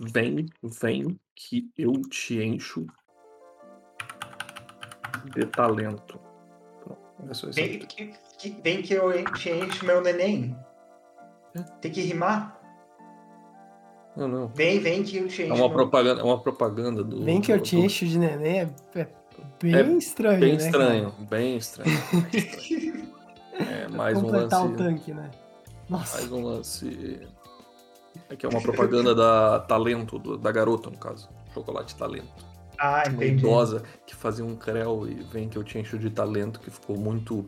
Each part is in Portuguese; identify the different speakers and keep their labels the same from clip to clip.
Speaker 1: vem, vem, que eu te encho de talento. Pronto, é
Speaker 2: Vem que, que- vem que eu te encho meu neném.
Speaker 1: É.
Speaker 2: Tem que rimar.
Speaker 1: Não, não.
Speaker 2: Vem, vem que eu te
Speaker 1: É
Speaker 2: encho.
Speaker 1: uma
Speaker 2: meu-
Speaker 1: propaganda, é uma propaganda do.
Speaker 3: Bem que eu te
Speaker 1: do-
Speaker 3: encho de neném, é, é bem
Speaker 1: É
Speaker 3: estranho,
Speaker 1: Bem
Speaker 3: né?
Speaker 1: estranho, bem estranho. bem estranho. É,
Speaker 3: cara?
Speaker 1: mais um
Speaker 3: Completar o
Speaker 1: lance.
Speaker 3: tanque, né? Nossa.
Speaker 1: Mais um lance. Aqui é uma propaganda da Talento, do- da garota, no caso. Chocolate Talento.
Speaker 2: Ah,
Speaker 1: Uma
Speaker 2: entendi.
Speaker 1: idosa que fazia um creu e vem que eu te encho de talento, que ficou muito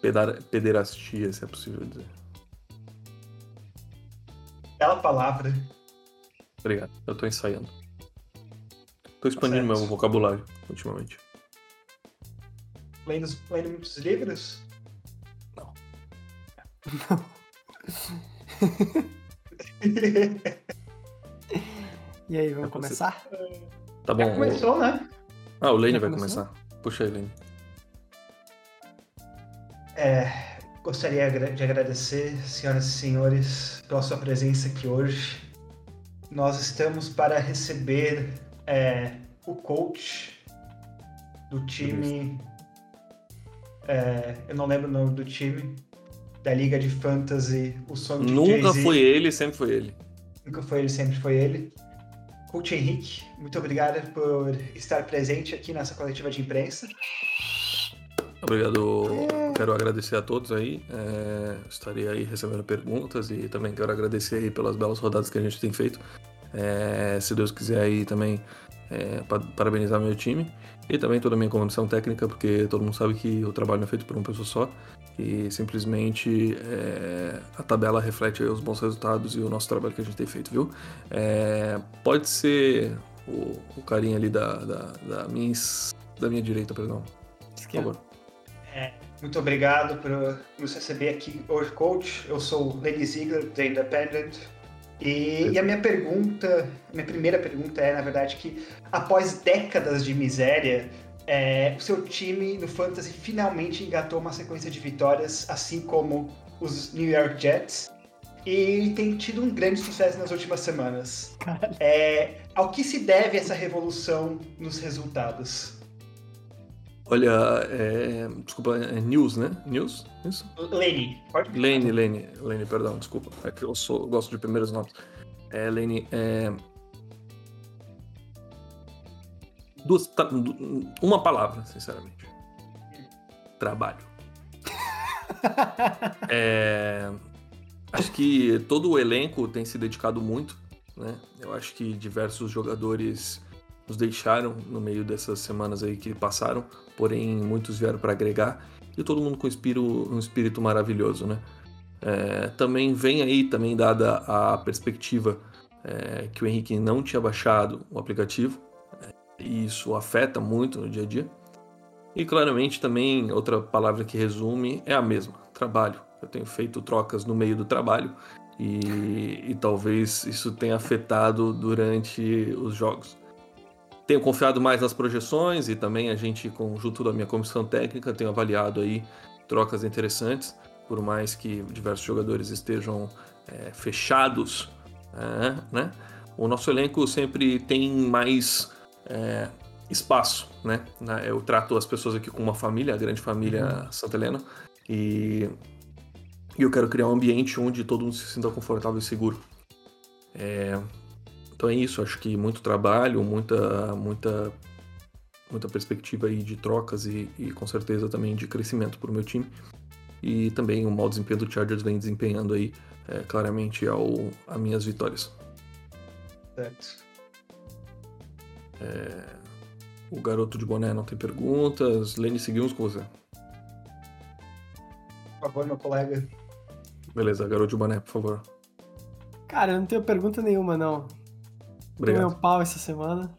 Speaker 1: pedar- pederastia, se é possível dizer.
Speaker 2: Bela palavra.
Speaker 1: Obrigado, eu tô ensaiando. Tô expandindo
Speaker 2: certo.
Speaker 1: meu vocabulário ultimamente.
Speaker 2: Lendo, lendo muitos livros?
Speaker 3: E aí, vamos começar?
Speaker 1: Tá
Speaker 2: Já
Speaker 1: bom. o-
Speaker 2: começou, né?
Speaker 1: Ah, o Lane
Speaker 3: Já
Speaker 1: vai
Speaker 3: começou?
Speaker 1: começar. Puxa aí, Lane.
Speaker 2: É, gostaria de agradecer, senhoras e senhores, pela sua presença aqui hoje. Nós estamos para receber é, o coach do time. é, eu não lembro o nome do time. Da Liga de Fantasy, o sonho de
Speaker 1: Nunca foi ele, sempre foi ele.
Speaker 2: Nunca foi ele, sempre foi ele. Coach Henrique, muito obrigado por estar presente aqui nessa coletiva de imprensa.
Speaker 1: Obrigado. Quero agradecer a todos aí. É, estarei aí recebendo perguntas e também quero agradecer aí pelas belas rodadas que a gente tem feito. É, se Deus quiser aí também é, pa- parabenizar meu time e também toda a minha comissão técnica, porque todo mundo sabe que o trabalho não é feito por uma pessoa só e simplesmente é, a tabela reflete os bons resultados e o nosso trabalho que a gente tem feito, viu? É, pode ser o, o carinha ali da, da, da minha, da minha direita, perdão. Por
Speaker 3: Esquerda.
Speaker 1: favor.
Speaker 2: Muito obrigado por nos receber aqui hoje, coach. Eu sou o Lenny Ziegler, da Independent. E, e a minha pergunta, a minha primeira pergunta é, na verdade, que após décadas de miséria, é, o seu time no Fantasy finalmente engatou uma sequência de vitórias, assim como os New York Jets, e tem tido um grande sucesso nas últimas semanas. É, ao que se deve essa revolução nos resultados?
Speaker 1: Olha, é, desculpa, é News, né? News? Isso?
Speaker 2: Me
Speaker 1: Lane, Lane, Lane, perdão, desculpa. É que eu sou, gosto de primeiros nomes. É, Lane, é. Duas, du- uma palavra, sinceramente. Trabalho. É, acho que todo o elenco tem se dedicado muito, né? Eu acho que diversos jogadores nos deixaram no meio dessas semanas aí que passaram, porém muitos vieram para agregar e todo mundo com espírito, um espírito maravilhoso, né? É, também vem aí, também dada a perspectiva é, que o Henrique não tinha baixado o aplicativo, é, e isso afeta muito no dia a dia. E claramente também outra palavra que resume é a mesma, trabalho. Eu tenho feito trocas no meio do trabalho e, e talvez isso tenha afetado durante os jogos. Tenho confiado mais nas projeções e também a gente, conjunto da minha comissão técnica, tem avaliado aí trocas interessantes, por mais que diversos jogadores estejam é, fechados, é, né? O nosso elenco sempre tem mais é, espaço, né? Eu trato as pessoas aqui como uma família, a grande família Santa Helena, e, e eu quero criar um ambiente onde todo mundo se sinta confortável e seguro. É, então é isso, acho que muito trabalho, muita, muita, muita perspectiva aí de trocas e, e com certeza também de crescimento para o meu time. E também o mau desempenho do Chargers vem desempenhando aí é, claramente ao, a minhas vitórias.
Speaker 2: Certo.
Speaker 1: O garoto de boné não tem perguntas. Lenny, seguimos com você.
Speaker 2: Por favor, meu colega.
Speaker 1: Beleza, garoto de boné, por favor.
Speaker 3: Cara, eu não tenho pergunta nenhuma, não. Tomei
Speaker 1: Obrigado.
Speaker 3: um pau essa semana.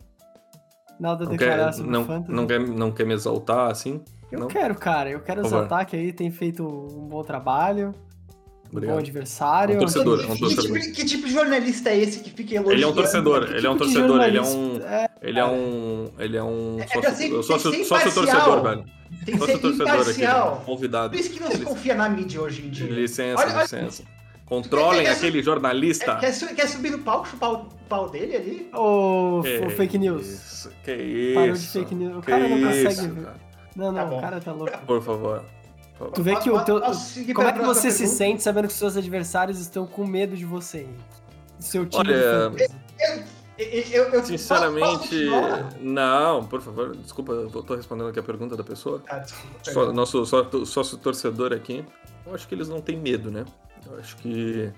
Speaker 3: Nada a
Speaker 1: Não
Speaker 3: declarar
Speaker 1: quer,
Speaker 3: sobre
Speaker 1: não,
Speaker 3: fantasy.
Speaker 1: não, quer, não quer me exaltar assim?
Speaker 3: Eu
Speaker 1: não?
Speaker 3: quero, cara. Eu quero exaltar que aí tem feito um bom trabalho, um bom
Speaker 1: Obrigado.
Speaker 3: adversário.
Speaker 1: É um torcedor, é um
Speaker 2: que,
Speaker 1: torcedor.
Speaker 2: tipo, que tipo de jornalista é esse que fica elogiando?
Speaker 1: Ele é um torcedor,
Speaker 3: Que
Speaker 1: ele é um
Speaker 3: tipo
Speaker 1: torcedor, ele é um.
Speaker 3: é,
Speaker 1: Ele é um. Ele é um.
Speaker 2: É ser-
Speaker 1: Sócio,
Speaker 2: que
Speaker 1: torcedor, velho.
Speaker 2: Tem que
Speaker 1: Sócio
Speaker 2: ser
Speaker 1: torcedor aqui,
Speaker 2: imparcial.
Speaker 1: convidado.
Speaker 2: Por isso que não se confia na mídia hoje em dia.
Speaker 1: Licença,
Speaker 2: Olha- olha-
Speaker 1: licença. Controlem
Speaker 2: é,
Speaker 1: aquele jornalista.
Speaker 2: Quer, quer subir no palco, chupar o pau dele ali?
Speaker 3: Ô, fake news.
Speaker 1: Isso, que isso.
Speaker 3: Parou de fake news. O cara não consegue
Speaker 1: isso,
Speaker 3: ver.
Speaker 1: cara.
Speaker 3: Não, não,
Speaker 2: Tá
Speaker 3: o cara tá louco.
Speaker 1: Por favor.
Speaker 3: Tu vê que o teu. Como é que você se
Speaker 2: pergunta?
Speaker 3: sente sabendo que seus adversários estão com medo de você? Henrique? Seu time
Speaker 1: Olha.
Speaker 2: Eu, eu,
Speaker 1: Sinceramente, não, por favor, desculpa, eu tô respondendo aqui a pergunta da pessoa.
Speaker 2: Ah, desculpa,
Speaker 1: Só, nosso só- sócio torcedor aqui, eu acho que eles não têm medo, né? Eu acho que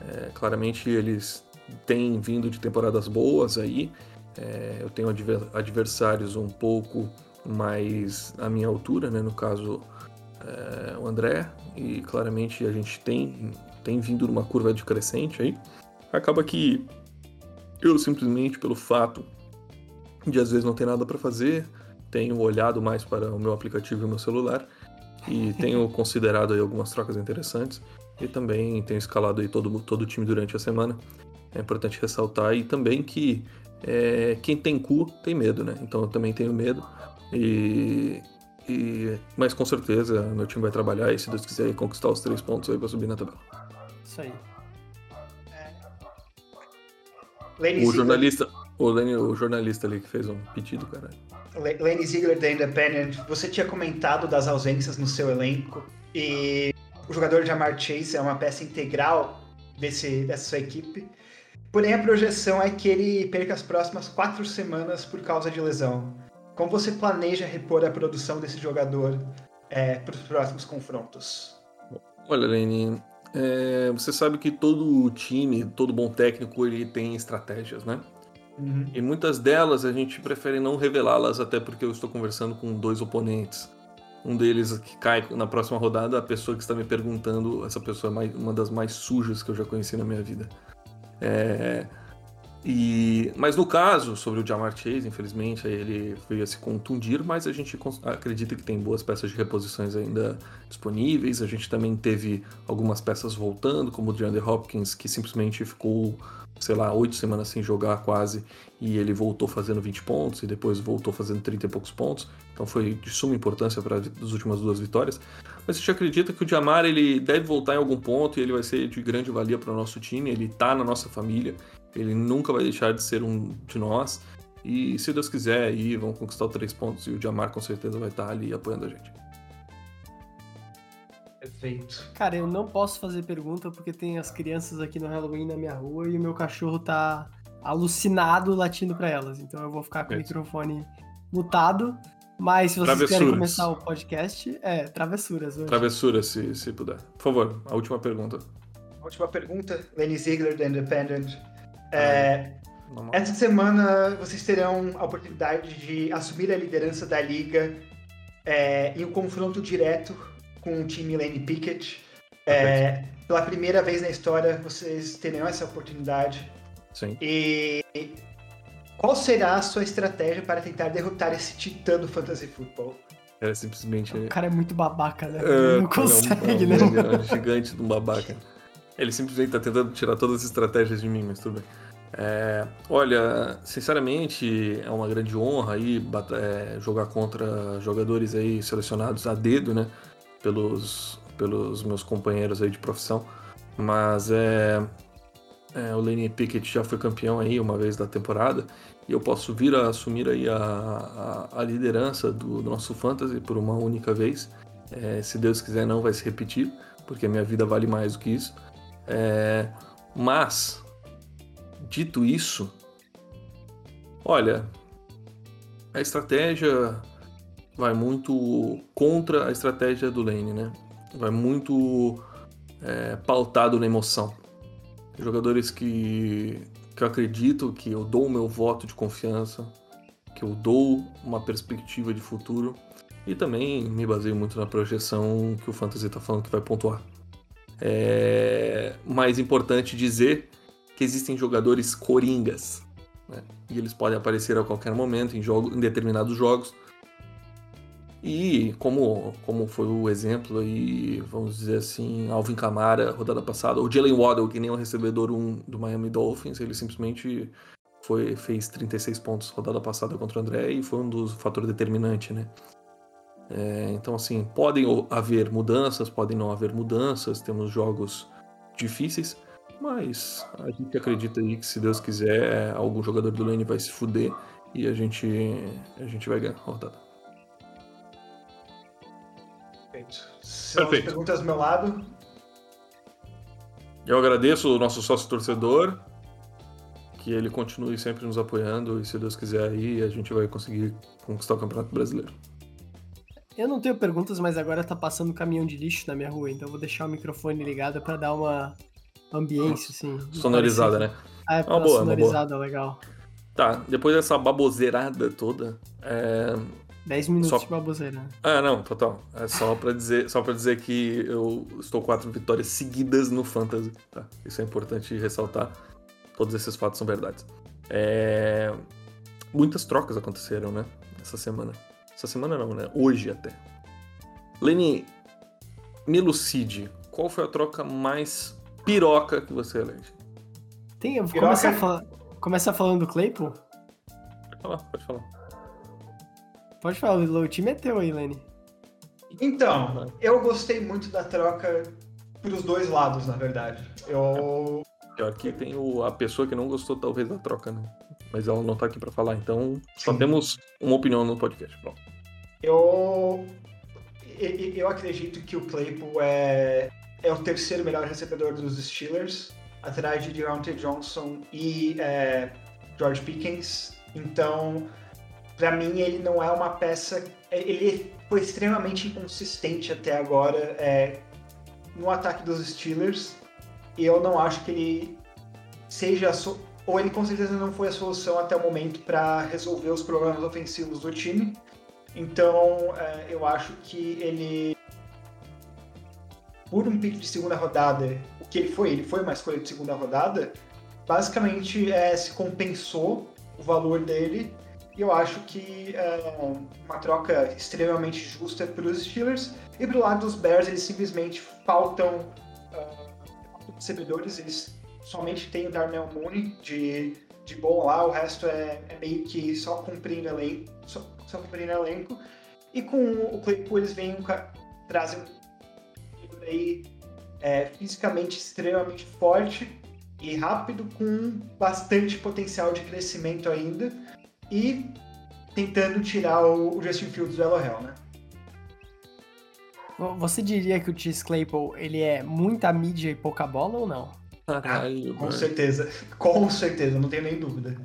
Speaker 1: é, claramente eles têm vindo de temporadas boas aí. É, eu tenho adver- adversários um pouco mais à minha altura, né? No caso, é, o André, e claramente a gente tem, tem vindo numa curva de crescente aí. Acaba que eu simplesmente, pelo fato de às vezes não ter nada para fazer, tenho olhado mais para o meu aplicativo e o meu celular e tenho considerado aí algumas trocas interessantes e também tenho escalado aí todo, todo o time durante a semana. É importante ressaltar e também que é, quem tem cu tem medo, né? Então eu também tenho medo e, e mas com certeza meu time vai trabalhar e se Deus quiser conquistar os três pontos aí para subir na tabela.
Speaker 3: Isso aí.
Speaker 2: Lane
Speaker 1: O jornalista, o, Lenny, o jornalista ali que fez um pedido, cara.
Speaker 2: Le- Lane Ziegler da Independent, você tinha comentado das ausências no seu elenco e o jogador Jamar Chase é uma peça integral desse, dessa sua equipe. Porém, a projeção é que ele perca as próximas quatro semanas por causa de lesão. Como você planeja repor a produção desse jogador para os próximos confrontos?
Speaker 1: Olha, Lenny, é, você sabe que todo time, todo bom técnico, ele tem estratégias, né?
Speaker 2: Uhum.
Speaker 1: E muitas delas a gente prefere não revelá-las, até porque eu estou conversando com dois oponentes. Um deles que cai na próxima rodada, a pessoa que está me perguntando, essa pessoa é mais- uma das mais sujas que eu já conheci na minha vida. É, e, mas no caso, sobre o Jamar Chase, infelizmente, ele veio a se contundir, mas a gente acredita que tem boas peças de reposições ainda disponíveis. A gente também teve algumas peças voltando, como o DeAndre Hopkins, que simplesmente ficou, sei lá, oito semanas sem jogar quase, e ele voltou fazendo 20 pontos, e depois voltou fazendo 30 e poucos pontos. Então foi de suma importância para as últimas duas vitórias. Mas a gente acredita que o Jamar ele deve voltar em algum ponto e ele vai ser de grande valia para o nosso time. Ele está na nossa família, ele nunca vai deixar de ser um de nós. E se Deus quiser, aí vamos conquistar três pontos e o Jamar com certeza vai estar ali apoiando a gente.
Speaker 2: Perfeito.
Speaker 3: Cara, eu não posso fazer pergunta porque tem as crianças aqui no Halloween na minha rua e o meu cachorro tá alucinado latindo pra elas. Então eu vou ficar com o
Speaker 1: Isso.
Speaker 3: microfone mutado. Mas se vocês querem
Speaker 1: Travessuras.
Speaker 3: começar o podcast, é, travessuras. hoje.
Speaker 1: Travessura, se, se puder. Por favor, a última pergunta.
Speaker 2: Última pergunta, Lenny Ziegler da Independent. É,
Speaker 1: Vamos lá.
Speaker 2: Essa semana vocês terão a oportunidade de assumir a liderança da liga é, em um confronto direto com o time Lane Pickett. É, pela primeira vez na história vocês terão essa oportunidade.
Speaker 1: Sim.
Speaker 2: E qual será a sua estratégia para tentar derrotar esse titã do Fantasy Football?
Speaker 1: É simplesmente.
Speaker 3: O cara é muito babaca, né?
Speaker 1: É,
Speaker 3: Ele não
Speaker 1: é um-
Speaker 3: consegue,
Speaker 1: é
Speaker 3: né?
Speaker 1: um, é um gigante de um babaca. Ele simplesmente tá tentando tirar todas as estratégias de mim, mas tudo bem. É, olha, sinceramente, é uma grande honra aí é, jogar contra jogadores aí selecionados a dedo, né? Pelos, pelos meus companheiros aí de profissão. Mas é, é, o Lenny Pickett já foi campeão aí uma vez da temporada e eu posso vir a assumir aí a, a, a liderança do, do nosso fantasy por uma única vez. É, se Deus quiser, não vai se repetir, porque a minha vida vale mais do que isso. É, mas, dito isso, olha, a estratégia vai muito contra a estratégia do Lane, né? Vai muito é, pautado na emoção. Jogadores que, que eu acredito que eu dou o meu voto de confiança, que eu dou uma perspectiva de futuro e também me baseio muito na projeção que o Fantasy está falando que vai pontuar. É mais importante dizer que existem jogadores coringas né? e eles podem aparecer a qualquer momento em, jogo, em determinados jogos. E como, como foi o exemplo aí, vamos dizer assim, Alvin Kamara, rodada passada, o Jalen Waddle, que nem o recebedor 1 do Miami Dolphins, ele simplesmente foi, fez 36 pontos rodada passada contra o André e foi um dos fatores determinantes, né? É, então, assim, podem haver mudanças, podem não haver mudanças. Temos jogos difíceis, mas a gente acredita aí que se Deus quiser, algum jogador do lane vai se fuder e a gente, a gente vai ganhar a rodada.
Speaker 2: Perfeito. São Perfeito. perguntas do meu lado.
Speaker 1: Eu agradeço o nosso sócio torcedor, que ele continue sempre nos apoiando e se Deus quiser aí a gente vai conseguir conquistar o Campeonato Brasileiro.
Speaker 3: Eu não tenho perguntas, mas agora tá passando um caminhão de lixo na minha rua, então eu vou deixar o microfone ligado para dar uma ambiência, assim.
Speaker 1: Sonorizada, né?
Speaker 3: Ah, é, uma boa, sonorizada, uma boa. legal.
Speaker 1: Tá, depois dessa baboseirada toda, é...
Speaker 3: 10 minutos só... de baboseira.
Speaker 1: Ah, não, total. É só pra, dizer, só pra dizer que eu estou quatro vitórias seguidas no Fantasy, tá? Isso é importante ressaltar. Todos esses fatos são verdades. É... Muitas trocas aconteceram, né? Essa semana. Essa semana não, né? Hoje até. Lenny, me elucide. Qual foi a troca mais piroca que você elege?
Speaker 3: Tem, eu vou começar, fal... começar falando do Claypool?
Speaker 1: Pode falar, pode falar.
Speaker 3: Pode falar, o time é teu aí, Lenny.
Speaker 2: Então, eu gostei muito da troca pros dois lados, na verdade. Eu.
Speaker 1: Pior que tem o, a pessoa que não gostou, talvez, da troca, né? Mas ela não tá aqui para falar, então só Sim. temos uma opinião no podcast. Pronto.
Speaker 2: Eu. Eu acredito que o Claypool é, é o terceiro melhor recebedor dos Steelers, atrás de Deontay Johnson e é, George Pickens. Então, para mim, ele não é uma peça. Ele foi extremamente inconsistente até agora é, no ataque dos Steelers. E eu não acho que ele seja. Ou ele com certeza não foi a solução até o momento para resolver os problemas ofensivos do time. Então, é, eu acho que ele. Por um pick de segunda rodada, o que ele foi? Ele foi uma escolha de segunda rodada. Basicamente, é, se compensou o valor dele e eu acho que é uma troca extremamente justa para os Steelers. E pro lado dos Bears, eles simplesmente faltam uh, recebedores. Eles somente têm o Darnell Mooney de, de bom lá, o resto é, é meio que só cumprindo elenco. Só, só cumprindo elenco. E com o Claypool, eles vêm trazem um aí é, fisicamente extremamente forte e rápido, com bastante potencial de crescimento ainda e tentando tirar o, Justin Fields do Elohel, né?
Speaker 3: Você diria que o Chase Claypool ele é muita mídia e pouca bola ou não?
Speaker 2: Caralho, com mano. certeza, com certeza, não tenho nem dúvida.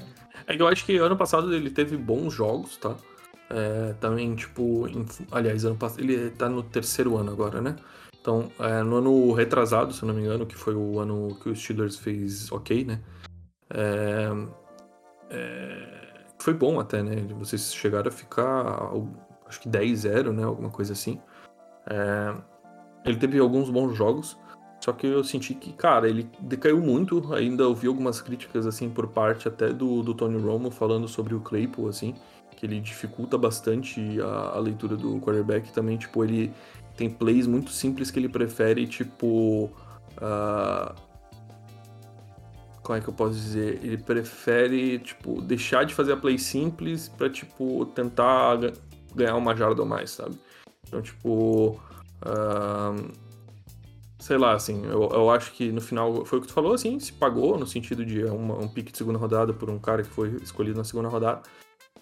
Speaker 1: É que eu acho que ano passado ele teve bons jogos, tá? É, também, tipo, em, aliás, ano passado, ele tá no terceiro ano agora, né? Então, é, no ano retrasado, se eu não me engano, que foi o ano que o Steelers fez ok, né? É, é foi bom até, né? Vocês chegaram a ficar, acho que 10-0, né? Alguma coisa assim. É... Ele teve alguns bons jogos, só que eu senti que, cara, ele decaiu muito. Ainda ouvi algumas críticas, assim, por parte até do, do Tony Romo falando sobre o Claypool, assim, que ele dificulta bastante a, a leitura do quarterback. Também, tipo, ele tem plays muito simples que ele prefere, tipo. Uh, como é que eu posso dizer? Ele prefere, tipo, deixar de fazer a play simples pra, tipo, tentar ganhar uma jarda ou mais, sabe? Então, tipo. Uh, sei lá, assim, eu, eu acho que no final foi o que tu falou, assim, se pagou no sentido de uma, um pique de segunda rodada por um cara que foi escolhido na segunda rodada.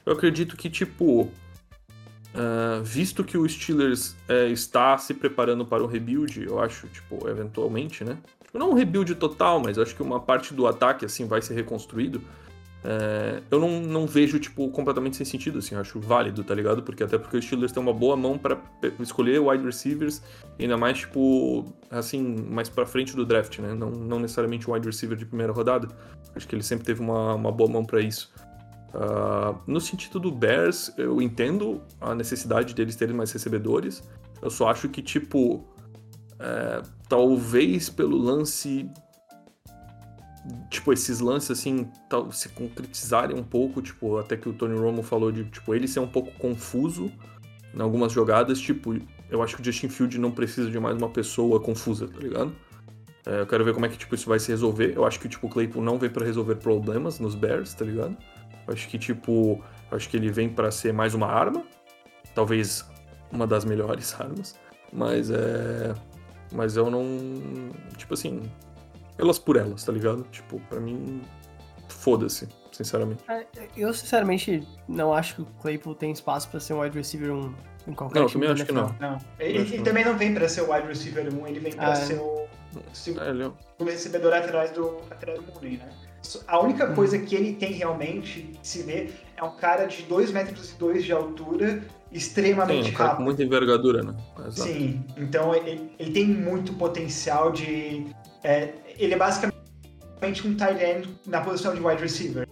Speaker 1: Eu acredito que, tipo, uh, visto que o Steelers uh, está se preparando para o rebuild, eu acho, tipo, eventualmente, né? Tipo, não um rebuild total, mas acho que uma parte do ataque, assim, vai ser reconstruído. É, eu não, não vejo, tipo, completamente sem sentido, assim, acho válido, tá ligado? Porque até porque os Steelers têm uma boa mão para escolher wide receivers, ainda mais, tipo, assim, mais pra frente do draft, né? Não, não necessariamente wide receiver de primeira rodada. Acho que ele sempre teve uma, uma boa mão para isso. Uh, no sentido do Bears, eu entendo a necessidade deles terem mais recebedores. Eu só acho que, tipo, é, talvez pelo lance. Tipo, esses lances assim, tal, se concretizarem um pouco, tipo, até que o Tony Romo falou de, tipo, ele ser um pouco confuso em algumas jogadas, tipo, eu acho que o Justin Field não precisa de mais uma pessoa confusa, tá ligado? É, eu quero ver como é que, tipo, isso vai se resolver. Eu acho que, tipo, o Claypool não vem para resolver problemas nos Bears, tá ligado? Eu acho que, tipo, acho que ele vem para ser mais uma arma, talvez uma das melhores armas, mas é mas eu não. Tipo assim, elas por elas, tá ligado? Tipo, pra mim, foda-se, sinceramente.
Speaker 3: É, eu, sinceramente, não acho que o Claypool tem espaço pra ser um wide receiver 1 em qualquer
Speaker 1: Não,
Speaker 3: time
Speaker 1: também acho que não.
Speaker 2: Não. Ele, ele também não vem pra ser o wide receiver 1, ele vem pra
Speaker 3: Ah,
Speaker 2: ser o, se-
Speaker 1: É, ele é-
Speaker 2: o recebedor atrás do, atrás do Mooney, né? A única
Speaker 3: Uhum.
Speaker 2: coisa que ele tem realmente, que se vê, é um cara de 2 metros e 2 de altura, Extremamente
Speaker 1: um cara com
Speaker 2: rápido.
Speaker 1: muita envergadura, né? Exato.
Speaker 2: Sim, então ele, ele tem muito potencial de. é, ele é basicamente um tight end na posição de wide receiver.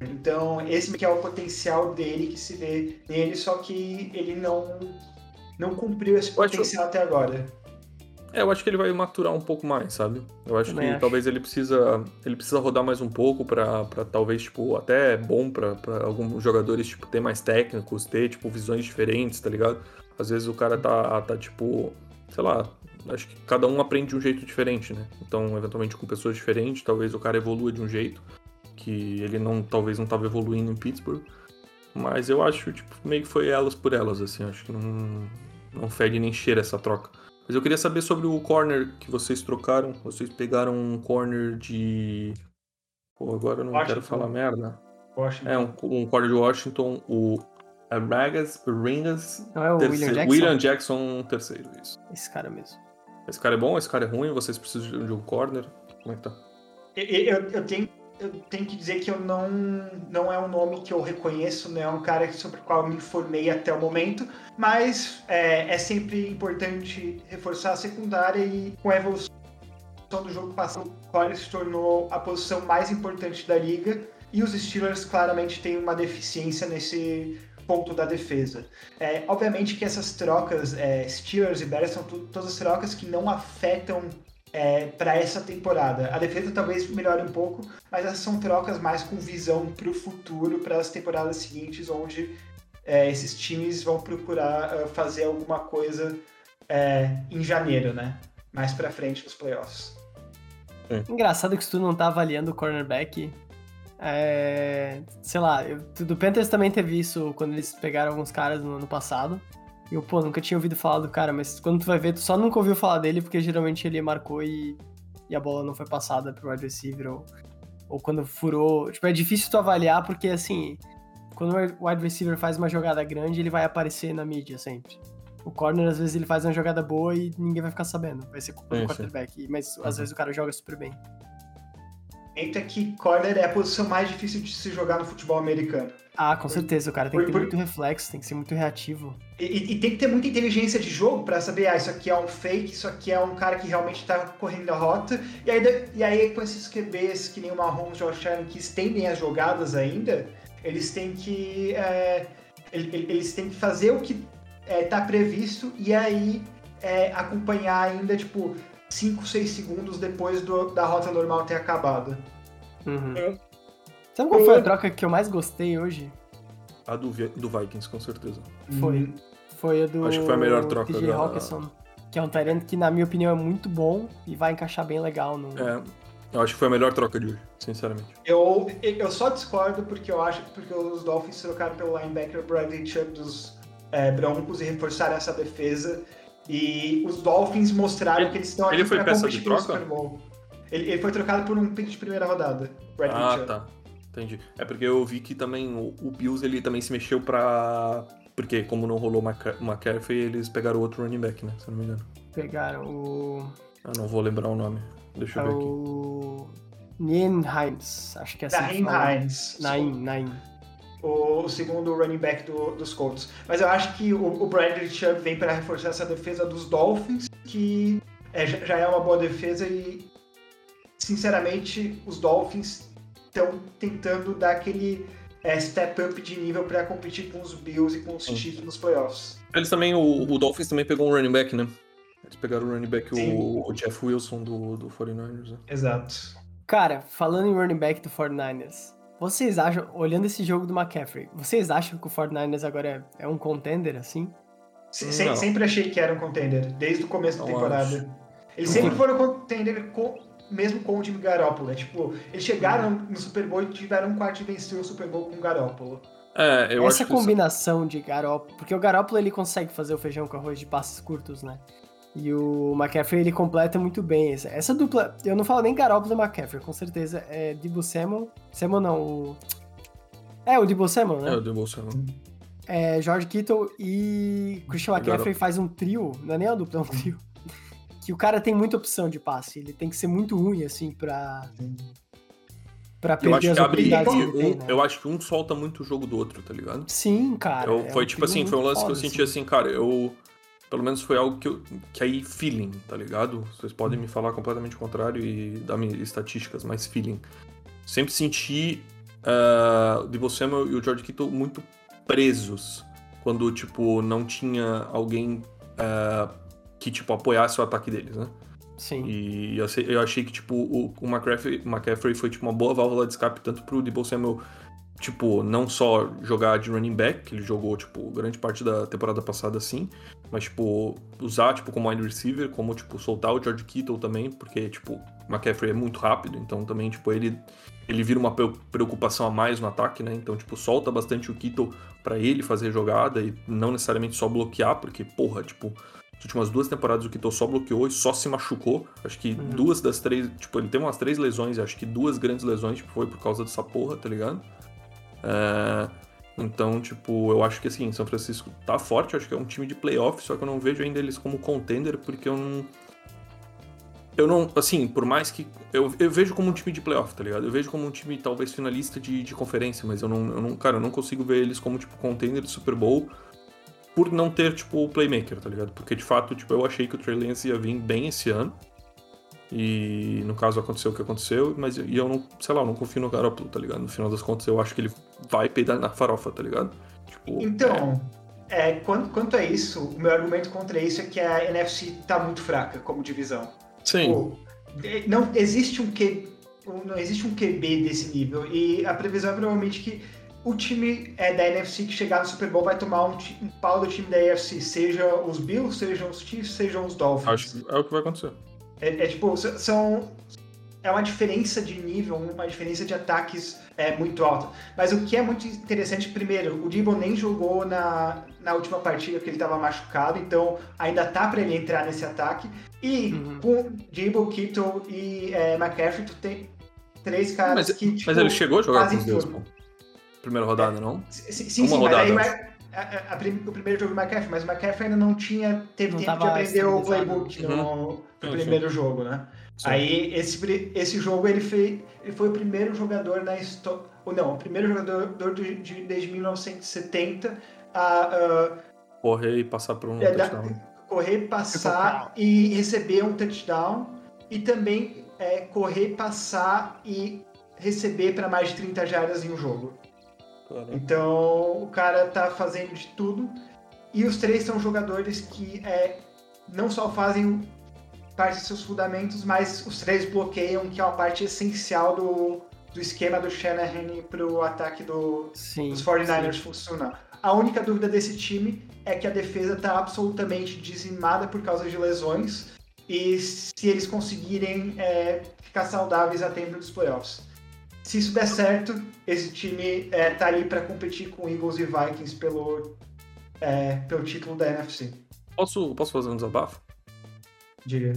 Speaker 2: Então, esse que é o potencial dele que se vê nele, só que ele não, não cumpriu esse
Speaker 1: Eu acho-
Speaker 2: potencial até agora.
Speaker 1: É, eu acho que ele vai maturar um pouco mais, sabe? Eu acho
Speaker 3: Também
Speaker 1: que
Speaker 3: acho.
Speaker 1: talvez ele precisa, ele precisa rodar mais um pouco pra, pra talvez, tipo, até é bom pra, pra alguns jogadores, tipo, ter mais técnicos, ter, tipo, visões diferentes, tá ligado? Às vezes o cara tá, tá tipo, sei lá, acho que cada um aprende de um jeito diferente, né? Então, eventualmente, com pessoas diferentes, talvez o cara evolua de um jeito que ele não, talvez não tava evoluindo em Pittsburgh. Mas eu acho, tipo, meio que foi elas por elas, assim, acho que não, não fede nem cheira essa troca. Mas eu queria saber sobre o corner que vocês trocaram. Vocês pegaram um corner de. Pô, agora eu não quero
Speaker 2: Washington.
Speaker 1: falar merda.
Speaker 2: Washington.
Speaker 1: É, um, um corner de Washington, o Ragas Ringas.
Speaker 3: Não é o
Speaker 1: terceiro.
Speaker 3: William Jackson?
Speaker 1: William Jackson, terceiro, isso.
Speaker 3: Esse cara mesmo.
Speaker 1: Esse cara é bom, esse cara é ruim, vocês precisam de um corner. Como é que tá?
Speaker 2: Eu, eu- eu tenho, eu tenho que dizer que eu não, não é um nome que eu reconheço, não é um cara sobre o qual eu me informei até o momento, mas é, é sempre importante reforçar a secundária e com a evolução do jogo passado, o corner se tornou a posição mais importante da liga e os Steelers claramente têm uma deficiência nesse ponto da defesa. É, obviamente que essas trocas, é, Steelers e Bears, são todas as trocas que não afetam para essa temporada. A defesa talvez melhore um pouco, mas essas são trocas mais com visão para o futuro, para as temporadas seguintes, onde é, esses times vão procurar ah, fazer alguma coisa é, em janeiro, né? Mais para frente nos playoffs.
Speaker 3: Engraçado que tu não tá avaliando o cornerback. É, sei lá, eu, do Panthers também teve isso quando eles pegaram alguns caras no ano passado. Eu, pô, nunca tinha ouvido falar do cara, mas quando tu vai ver, tu só nunca ouviu falar dele porque geralmente ele marcou e, e a bola não foi passada pro wide receiver ou, ou quando furou. Tipo, é difícil tu avaliar porque assim, quando o wide receiver faz uma jogada grande, ele vai aparecer na mídia sempre. O corner, às vezes, ele faz uma jogada boa e ninguém vai ficar sabendo. Vai ser culpa do quarterback. Mas às
Speaker 1: Uhum.
Speaker 3: vezes o cara joga super bem.
Speaker 2: Eita que corner é a posição mais difícil de se jogar no futebol americano.
Speaker 3: Ah, com certeza, o cara tem que ter
Speaker 2: por-
Speaker 3: muito reflexo, tem que ser muito reativo.
Speaker 2: E, e- tem que ter muita inteligência de jogo para saber, ah, isso aqui é um fake, isso aqui é um cara que realmente tá correndo a rota. E aí, e aí com esses QBs que nem o Mahomes e o Allen que estendem as jogadas ainda, eles têm que é, ele- ele- eles têm que fazer o que é, tá previsto e aí é, acompanhar ainda tipo 5, 6 segundos depois do- da rota normal ter acabado.
Speaker 3: Uhum.
Speaker 2: É.
Speaker 3: Sabe qual foi a troca que eu mais gostei hoje?
Speaker 1: A do, do Vikings, com certeza.
Speaker 3: Foi.
Speaker 2: Hum.
Speaker 3: Foi a do
Speaker 1: Acho que foi a melhor troca
Speaker 3: TJ
Speaker 1: da-
Speaker 3: Hawkinson, que é um Tyrant que, na minha opinião, é muito bom e vai encaixar bem legal no.
Speaker 1: É, eu acho que foi a melhor troca de hoje, sinceramente.
Speaker 2: Eu, eu só discordo porque eu acho que porque os Dolphins trocaram pelo linebacker Bradley Chubb dos é, Broncos e reforçaram essa defesa. E os Dolphins mostraram
Speaker 1: Ele-
Speaker 2: que eles estão
Speaker 1: ele
Speaker 2: aqui
Speaker 1: foi
Speaker 2: para
Speaker 1: peça
Speaker 2: competir
Speaker 1: de
Speaker 2: pelo
Speaker 1: troca?
Speaker 2: Super Bowl. Ele, ele foi trocado por um pick de primeira rodada, Bradley
Speaker 1: Ah,
Speaker 2: Chubb.
Speaker 1: tá. Entendi. É porque eu vi que também o, o Bills ele também se mexeu pra. Porque como não rolou o McCaffrey, eles pegaram outro running back, né? Se eu não me engano.
Speaker 3: Pegaram o.
Speaker 1: Eu não vou lembrar o nome. Deixa
Speaker 3: É
Speaker 1: eu ver aqui.
Speaker 3: o. Nien Himes, acho que é assim.
Speaker 2: Hines,
Speaker 3: Naim, Naim.
Speaker 2: O, o segundo running back do- dos Colts. Mas eu acho que o, o Bradley Chubb vem para reforçar essa defesa dos Dolphins, que é, já é uma boa defesa e, sinceramente, os Dolphins estão tentando dar aquele é, step up de nível para competir com os Bills e com os. Chiefs nos playoffs.
Speaker 1: Eles também, o, o Dolphins também pegou um running back, né? Eles pegaram o running back, o, o Jeff Wilson do, do 49ers, né?
Speaker 2: Exato.
Speaker 3: Cara, falando em running back do 49ers, vocês acham, olhando esse jogo do McCaffrey, vocês acham que o 49ers agora é, é um contender assim?
Speaker 2: Se- se- sempre achei que era um contender, desde o começo da
Speaker 1: Não
Speaker 2: temporada.
Speaker 1: acho.
Speaker 2: Eles sempre foram contender com- mesmo com o Jimmy Garoppolo. É, tipo, eles chegaram no Super Bowl e tiveram um quarto de vencer o Super Bowl com o Garoppolo.
Speaker 1: É, eu
Speaker 3: Essa
Speaker 1: acho que. isso-
Speaker 3: combinação de Garoppolo, porque o Garoppolo ele consegue fazer o feijão com arroz de passes curtos, né? E o McCaffrey, ele completa muito bem. Essa, essa dupla, eu não falo nem Garoppolo do McCaffrey, com certeza é Debo Samuel. Samuel não, o... É, o Debo Samuel, né?
Speaker 1: É, o Debo Samuel.
Speaker 3: É, George Kittle e Christian McCaffrey faz um trio, não é nem uma dupla, é um trio. Que o cara tem muita opção de passe, ele tem que ser muito ruim, assim, pra... Pra perder as oportunidades que ele
Speaker 1: tem, né? Eu acho que um solta muito o jogo do outro, tá ligado?
Speaker 3: Sim, cara.
Speaker 1: Eu, é foi um tipo assim, foi um lance que eu senti assim, assim cara, eu pelo menos foi algo que, eu, que aí, feeling, tá ligado? Vocês podem me falar completamente o contrário e dar me estatísticas, mas feeling. Sempre senti uh, o Debo Samuel e o George Kittle muito presos quando, tipo, não tinha alguém uh, que, tipo, apoiasse o ataque deles, né?
Speaker 3: Sim.
Speaker 1: E eu, eu achei que, tipo, o, o McCaffrey, McCaffrey foi, tipo, uma boa válvula de escape tanto pro Debo Samuel tipo, não só jogar de running back, que ele jogou, tipo, grande parte da temporada passada assim, mas, tipo, usar, tipo, como wide receiver, como, tipo, soltar o George Kittle também, porque, tipo, McCaffrey é muito rápido, então também, tipo, ele, ele vira uma preocupação a mais no ataque, né? Então, tipo, solta bastante o Kittle para ele fazer jogada e não necessariamente só bloquear, porque, porra, tipo, as últimas duas temporadas o Kittle só bloqueou e só se machucou. Acho que uhum. duas das três, tipo, ele tem umas três lesões, acho que duas grandes lesões, tipo, foi por causa dessa porra, tá ligado? É, então, tipo, eu acho que assim, São Francisco tá forte, acho que é um time de playoff, só que eu não vejo ainda eles como contender, porque eu não. Eu não, assim, por mais que. Eu, eu vejo como um time de playoff, tá ligado? Eu vejo como um time talvez finalista de, de conferência, mas eu não, eu não. Cara, eu não consigo ver eles como, tipo, contender de Super Bowl por não ter, tipo, o playmaker, tá ligado? Porque de fato, tipo, eu achei que o Trey Lance ia vir bem esse ano. E no caso aconteceu o que aconteceu, mas e eu não, sei lá, eu não confio no Garoppolo, tá ligado? No final das contas, eu acho que ele vai peidar na farofa, tá ligado?
Speaker 2: Tipo, então, é... é quanto, quanto a isso, o meu argumento contra isso é que a NFC tá muito fraca como divisão.
Speaker 1: Sim. Pô,
Speaker 2: não existe um Q, não existe um QB desse nível e a previsão é provavelmente que o time é, da NFC que chegar no Super Bowl vai tomar um, um pau do time da AFC, seja os Bills, sejam os Chiefs, sejam os Dolphins.
Speaker 1: Acho que é o que vai acontecer.
Speaker 2: É, é, tipo, são. É uma diferença de nível, uma diferença de ataques é, muito alta. Mas o que é muito interessante, primeiro, o Debo nem jogou na, na última partida que ele estava machucado, então ainda tá para ele entrar nesse ataque. E uhum. com Debo, Kittle e é, McCaffrey, tu tem três caras
Speaker 1: mas,
Speaker 2: que. Tipo,
Speaker 1: mas ele chegou a jogar com os dois, pô. Primeira rodada, não?
Speaker 2: Sim, sim, Uma sim rodada. A, a, o primeiro jogo do McCaffrey, mas o McCaffrey ainda não tinha, teve não tempo de aprender o playbook no, uhum. no primeiro jogo, né? Sim. Aí esse, esse jogo ele, fez, ele foi o primeiro jogador na história. Ou não, o primeiro jogador de, de, desde 1970 a. Uh,
Speaker 1: correr e passar por um é, touchdown.
Speaker 2: Correr, passar e receber um touchdown. E também é, correr, passar e receber para mais de 30 jardas em um jogo. Então o cara tá fazendo de tudo. E os três são jogadores que é, não só fazem parte dos seus fundamentos, mas os três bloqueiam, que é uma parte essencial do, do esquema do Shanahan para o ataque do, sim, dos 49ers sim. funcionar. A única dúvida desse time é que a defesa está absolutamente dizimada por causa de lesões e se eles conseguirem é, ficar saudáveis a tempo dos playoffs. Se isso der certo, esse time é, tá ali para competir com Eagles e Vikings pelo, é, pelo título da NFC.
Speaker 1: Posso, posso fazer um desabafo?
Speaker 2: Diga.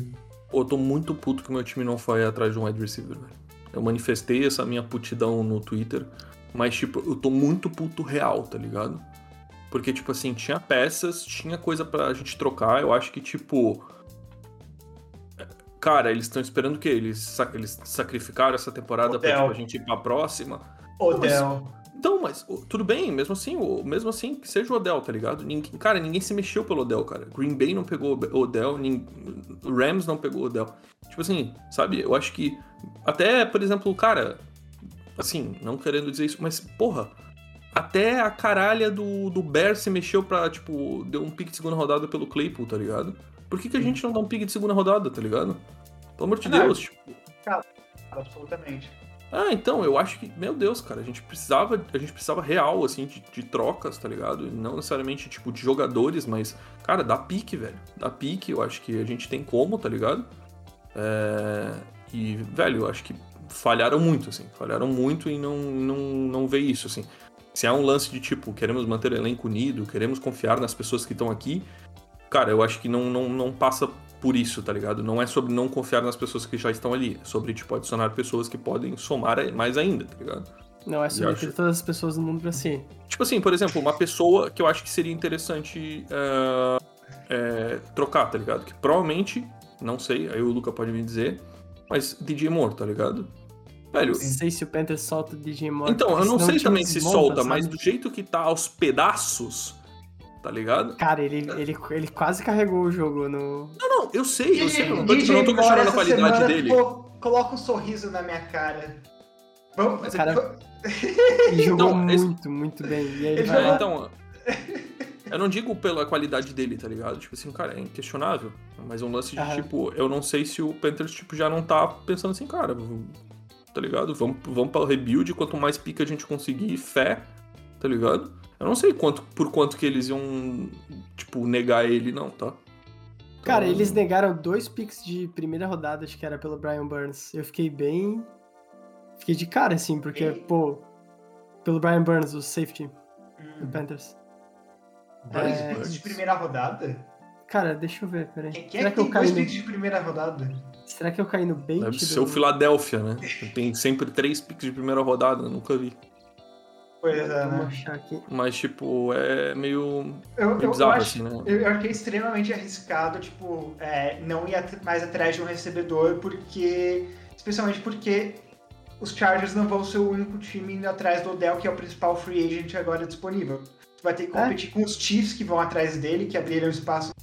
Speaker 1: Eu tô muito puto que meu time não foi atrás de um wide receiver, velho. Eu manifestei essa minha putidão no Twitter, mas, tipo, eu tô muito puto real, tá ligado? Porque, tipo assim, tinha peças, tinha coisa pra gente trocar. Eu acho que, tipo Cara, eles estão esperando o quê? Eles, eles sacrificaram essa temporada Odell. pra tipo, a gente ir pra próxima?
Speaker 2: Odell.
Speaker 1: Então, mas tudo bem, mesmo assim, mesmo assim, que seja o Odell, tá ligado? Ninguém, cara, ninguém se mexeu pelo Odell, cara. Green Bay não pegou o Odell, ninguém, Rams não pegou o Odell. Tipo assim, sabe? Eu acho que. Até, por exemplo, cara. Assim, não querendo dizer isso, mas, porra. Até a caralha do, do Bear se mexeu pra, tipo, deu um pique de segunda rodada pelo Claypool, tá ligado? Por que, que a gente não dá um pique de segunda rodada, tá ligado? Pelo amor de não, Deus, tipo.
Speaker 2: absolutamente.
Speaker 1: Ah, então, eu acho que, meu Deus, cara, a gente precisava, a gente precisava real, assim, de, de trocas, tá ligado? E não necessariamente, tipo, de jogadores, mas, cara, dá pique, velho. Dá pique, eu acho que a gente tem como, tá ligado? É... E, velho, eu acho que falharam muito, assim, falharam muito em não, não, não ver isso, assim. Se há um lance de, tipo, queremos manter o elenco unido, queremos confiar nas pessoas que estão aqui, cara, eu acho que não, não, não passa por isso, tá ligado? Não é sobre não confiar nas pessoas que já estão ali. É sobre, tipo, adicionar pessoas que podem somar mais ainda, tá ligado?
Speaker 3: Não é sobre ter todas as pessoas do mundo pra si.
Speaker 1: Tipo assim, por exemplo, uma pessoa que eu acho que seria interessante é, é, trocar, tá ligado? Que provavelmente, não sei, aí o Luca pode me dizer, mas DJ Moore, tá ligado?
Speaker 3: Velho. Não sei se o Panther solta o DJ Moore.
Speaker 1: Então, eu não sei também se solta, sabe? mas do jeito que tá aos pedaços, tá ligado?
Speaker 3: Cara, ele, ele, ele quase carregou o jogo no.
Speaker 1: Não, não, eu sei, eu sei. Eu não tô, não tô questionando a qualidade semana, dele. Pô,
Speaker 2: coloca um sorriso na minha cara. Vamos.
Speaker 3: Cara, ele jogou não, muito, esse... muito bem. E aí ele
Speaker 1: vai é, então. Eu não digo pela qualidade dele, tá ligado? Tipo assim, cara, é inquestionável. Mas é um lance de, Aham. tipo, eu não sei se o Panthers, tipo, já não tá pensando assim, cara, tá ligado? Vamos, vamos para o rebuild, quanto mais pica a gente conseguir, fé, tá ligado? Eu não sei quanto, por quanto que eles iam, tipo, negar ele, não, tá?
Speaker 3: Então... Cara, eles negaram dois picks de primeira rodada, acho que era pelo Brian Burns. Eu fiquei bem. Fiquei de cara, assim, porque, e... pô. Pelo Brian Burns, o safety hum. do Panthers.
Speaker 2: Dois é... picks de primeira rodada?
Speaker 3: Cara, deixa eu ver, peraí.
Speaker 2: Quem, Será é que, que eu caí dois no... picks de primeira rodada?
Speaker 3: Será que eu caí no bait?
Speaker 1: Deve ser o Philadelphia, né? Tem sempre três picks de primeira rodada, nunca vi.
Speaker 2: Pois é, né?
Speaker 1: Mas, tipo, é meio, eu, meio bizarro, eu assim, né?
Speaker 2: Eu achei extremamente arriscado, tipo, é, não ir mais atrás de um recebedor, porque. Especialmente porque os Chargers não vão ser o único time indo atrás do Odell, que é o principal free agent agora disponível. Tu vai ter que é? competir é? com os Chiefs que vão atrás dele, que abriram espaço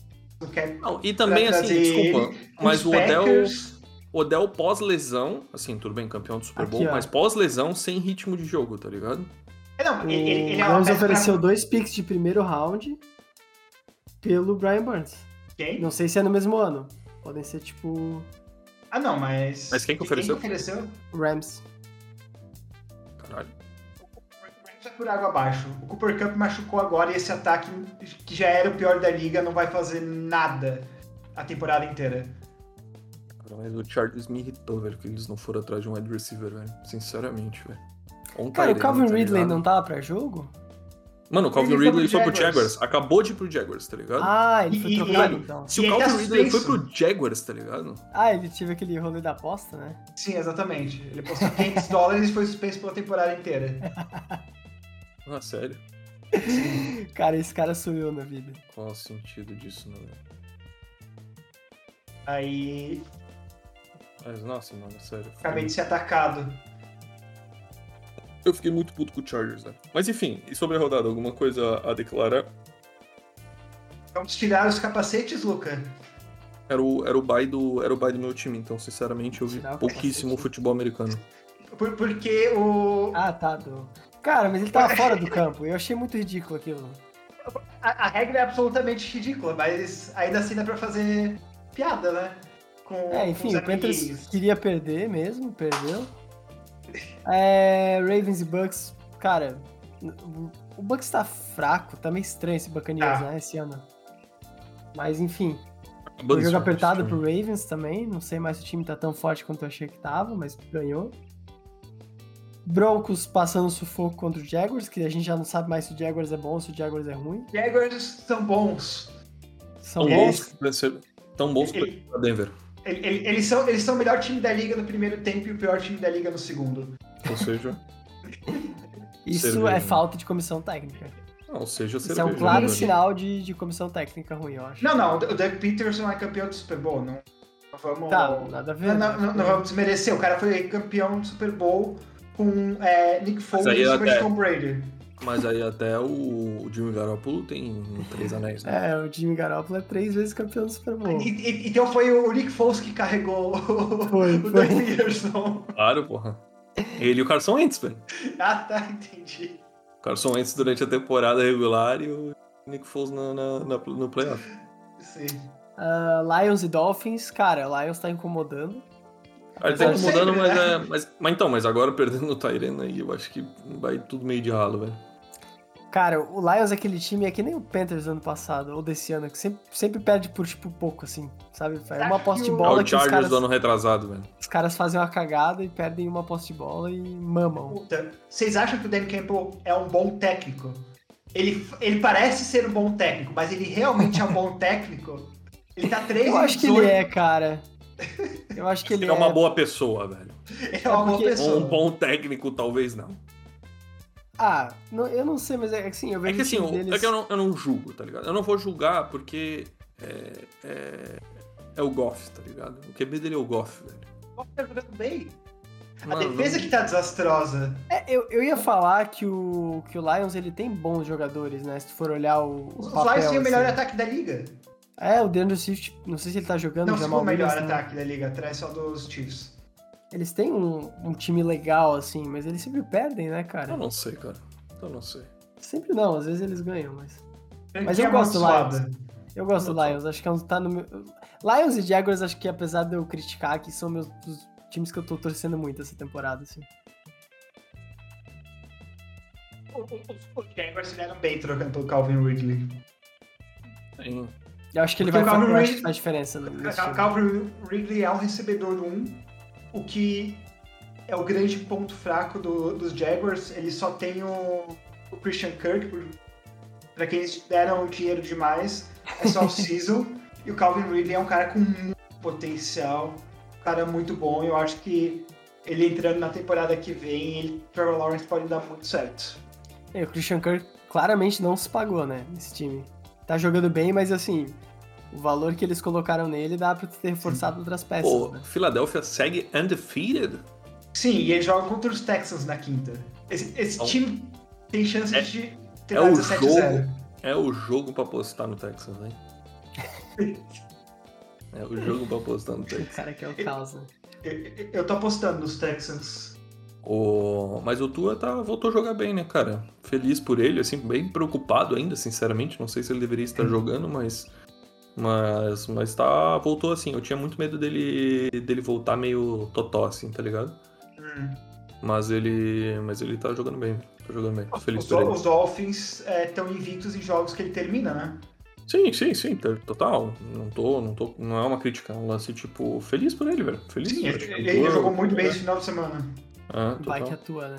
Speaker 1: não, e também, assim, desculpa, mas o Odell, Odell pós-lesão, assim, tudo bem, campeão do Super Bowl, Aqui, mas pós-lesão sem ritmo de jogo, tá ligado?
Speaker 3: É, não, o ele, ele é ofereceu pra... dois picks de primeiro round pelo Brian Burns.
Speaker 2: Quem?
Speaker 3: Não sei se é no mesmo ano. Podem ser, tipo...
Speaker 2: Ah, não, mas...
Speaker 1: Mas quem que ofereceu?
Speaker 2: Quem que ofereceu?
Speaker 3: Rams.
Speaker 1: Caralho
Speaker 2: por água abaixo. O Cooper Cup machucou agora e esse ataque, que já era o pior da liga, não vai fazer nada a temporada inteira.
Speaker 1: Mas o Chargers me irritou, velho, que eles não foram atrás de um wide receiver, velho. Sinceramente, velho.
Speaker 3: Um Cara, o Calvin tá Ridley não tava pra jogo?
Speaker 1: Mano, o Calvin ele Ridley foi pro Jaguars. Acabou de ir pro Jaguars, tá ligado?
Speaker 3: Ah, ele foi e, trocado, e, então.
Speaker 1: Se o Calvin tá Ridley foi pro Jaguars, tá ligado?
Speaker 3: Ah, ele teve aquele rolê da aposta, né?
Speaker 2: Sim, exatamente. Ele postou 500 dólares e foi suspenso pela temporada inteira.
Speaker 1: Ah, sério?
Speaker 3: cara, esse cara eu na vida.
Speaker 1: Qual o sentido disso, né?
Speaker 2: Aí.
Speaker 1: Mas, nossa, mano, sério.
Speaker 2: Acabei de ser atacado.
Speaker 1: Eu fiquei muito puto com o Chargers, né? Mas enfim, e sobre a rodada, alguma coisa a declarar?
Speaker 2: Vamos tirar os capacetes, Luca?
Speaker 1: Era o, era o bye do, era o bye do meu time, então sinceramente eu vi pouquíssimo futebol americano.
Speaker 2: Por, porque o.
Speaker 3: Ah, tá. Do... Cara, mas ele tava fora do campo. Eu achei muito ridículo aquilo.
Speaker 2: A, a, regra é absolutamente ridícula, mas ainda assim dá pra fazer piada, né?
Speaker 3: Com, é, enfim, o Panthers queria perder mesmo, perdeu. É, Ravens e Bucks, cara, o Bucks tá fraco, tá meio estranho esse Buccaneers, ah. né, esse ano. Mas enfim, o jogo apertado pro Ravens também, não sei mais se o time tá tão forte quanto eu achei que tava, mas ganhou. Broncos passando sufoco contra o Jaguars, que a gente já não sabe mais se o Jaguars é bom ou se o Jaguars é ruim.
Speaker 2: Jaguars são bons.
Speaker 3: São bons?
Speaker 1: Tão bons para Denver.
Speaker 2: Eles são, eles são o melhor time da liga no primeiro tempo e o pior time da liga no segundo.
Speaker 1: Ou seja.
Speaker 3: Isso cerveja. é falta de comissão técnica.
Speaker 1: Não, ou seja,
Speaker 3: Isso é um claro sinal de, de comissão técnica ruim, eu acho.
Speaker 2: Não, não, o Doug Peterson é campeão do Super Bowl, não. Vamos,
Speaker 3: tá, nada a ver.
Speaker 2: Não, não, não, não vamos desmerecer. O cara foi campeão do Super Bowl com é, Nick Foles e. Tom Brady.
Speaker 1: Mas aí até o Jimmy Garoppolo tem três anéis, né?
Speaker 3: É, o Jimmy Garoppolo é três vezes campeão do Super Bowl.
Speaker 2: E, e, então foi o Nick Foles que carregou foi, o Doug Peterson.
Speaker 1: Claro, porra. Ele e o Carson Wentz, velho.
Speaker 2: Ah, tá, entendi.
Speaker 1: O Carson Wentz durante a temporada regular e o Nick Foles na, na, na no playoff.
Speaker 2: Sim.
Speaker 3: Uh, Lions e Dolphins, cara, o Lions tá incomodando.
Speaker 1: Ele tá incomodando, mas, né? é, mas, mas então, mas agora perdendo o Tyrene aí, eu acho que vai tudo meio de ralo, velho.
Speaker 3: Cara, o Lions é aquele time é que nem o Panthers ano passado, ou desse ano, que sempre, sempre perde por, tipo, pouco, assim, sabe? É uma posse de bola é
Speaker 1: o Chargers caras, do ano retrasado, velho.
Speaker 3: Os caras fazem uma cagada e perdem uma posse de bola e mamam.
Speaker 2: Puta, vocês acham que o Dan Campbell é um bom técnico? Ele, ele parece ser um bom técnico, mas ele realmente é um bom técnico? Ele tá 3
Speaker 3: Eu acho que ele é, cara. Eu acho que ele
Speaker 1: é. uma boa pessoa, velho.
Speaker 2: Ele é uma boa
Speaker 3: porque-
Speaker 2: pessoa.
Speaker 1: Um bom técnico, talvez não.
Speaker 3: Ah, não- eu não sei, mas é que assim, eu
Speaker 1: É
Speaker 3: vejo
Speaker 1: que assim,
Speaker 3: o
Speaker 1: eu-
Speaker 3: deles...
Speaker 1: é que eu não, eu não julgo, tá ligado? Eu não vou julgar porque é, é, é o Goff, tá ligado? O QB dele é o Goff, velho.
Speaker 2: Tá jogando bem. A
Speaker 1: Mano,
Speaker 2: defesa que tá desastrosa.
Speaker 3: É, eu, eu ia falar que o, que o Lions ele tem bons jogadores, né? Se tu for olhar o, o
Speaker 2: Os
Speaker 3: papel,
Speaker 2: Lions têm o melhor
Speaker 3: assim.
Speaker 2: ataque da liga.
Speaker 3: É, o DeAndre Swift, não sei se ele tá jogando,
Speaker 2: Não,
Speaker 3: o Jamal
Speaker 2: o melhor
Speaker 3: Williams, né?
Speaker 2: ataque da liga, atrás só dos Chiefs.
Speaker 3: Eles têm um, um time legal, assim, mas eles sempre perdem, né, cara?
Speaker 1: Eu não sei, cara. Eu não sei.
Speaker 3: Sempre não, às vezes eles ganham, mas... Mas
Speaker 2: Que
Speaker 3: eu gosto do
Speaker 2: amaldiçoada.
Speaker 3: Eu gosto do Lions, acho que é um, tá no meu... Lions e Jaguars, acho que apesar de eu criticar, que são meus os times que eu tô torcendo muito essa temporada, assim.
Speaker 2: O- o- Os Jaguars se deram bem trocando pelo Calvin Ridley.
Speaker 1: Tem-
Speaker 3: Eu acho que ele
Speaker 2: Porque
Speaker 3: vai
Speaker 2: o
Speaker 3: fazer faz diferença
Speaker 2: Cal-. Calvin Ridley é um recebedor 1, o que é o grande ponto fraco do- dos Jaguars. Ele só tem o, o Christian Kirk, por, pra quem eles deram dinheiro demais, é só off-season. e o Calvin Ridley é um cara com muito potencial, um cara muito bom. Eu acho que ele entrando na temporada que vem, ele, Trevor Lawrence pode dar muito certo.
Speaker 3: É, o Christian Kirk claramente não se pagou, né, nesse time. Tá jogando bem, mas assim, o valor que eles colocaram nele dá pra ter reforçado outras peças,
Speaker 1: Pô,
Speaker 3: né?
Speaker 1: Philadelphia segue undefeated?
Speaker 2: Sim, e ele joga contra os Texans na quinta. Esse, esse
Speaker 1: Então,
Speaker 2: time tem chance
Speaker 1: é-
Speaker 2: de
Speaker 1: É
Speaker 2: terminar
Speaker 1: o
Speaker 2: 17 a 0.
Speaker 1: jogo. É o jogo pra apostar no Texas, hein? É o jogo pra apostar no
Speaker 3: O
Speaker 1: Texas.
Speaker 3: cara que é o caos, né?
Speaker 2: Eu, eu- eu tô apostando nos Texans.
Speaker 1: O... Mas o Tua tá... voltou a jogar bem, né, cara? Feliz por ele, assim, bem preocupado ainda, sinceramente. Não sei se ele deveria estar jogando, mas. Mas, mas tá. Voltou assim. Eu tinha muito medo dele, dele voltar meio totó, assim, tá ligado?
Speaker 2: Hum.
Speaker 1: Mas ele. Mas ele tá jogando bem. Tá jogando bem. Tô feliz
Speaker 2: Os,
Speaker 1: ele.
Speaker 2: os Dolphins estão invictos em jogos que ele termina, né?
Speaker 1: Sim, sim, sim, tá- total. Não tô, não tô. Não é uma crítica, é um lance, tipo, feliz por ele, velho. Feliz.
Speaker 2: Sim, ele, ele
Speaker 1: Tua-
Speaker 2: jogou muito bem esse final de semana.
Speaker 1: Ah,
Speaker 3: Vai que atua, né?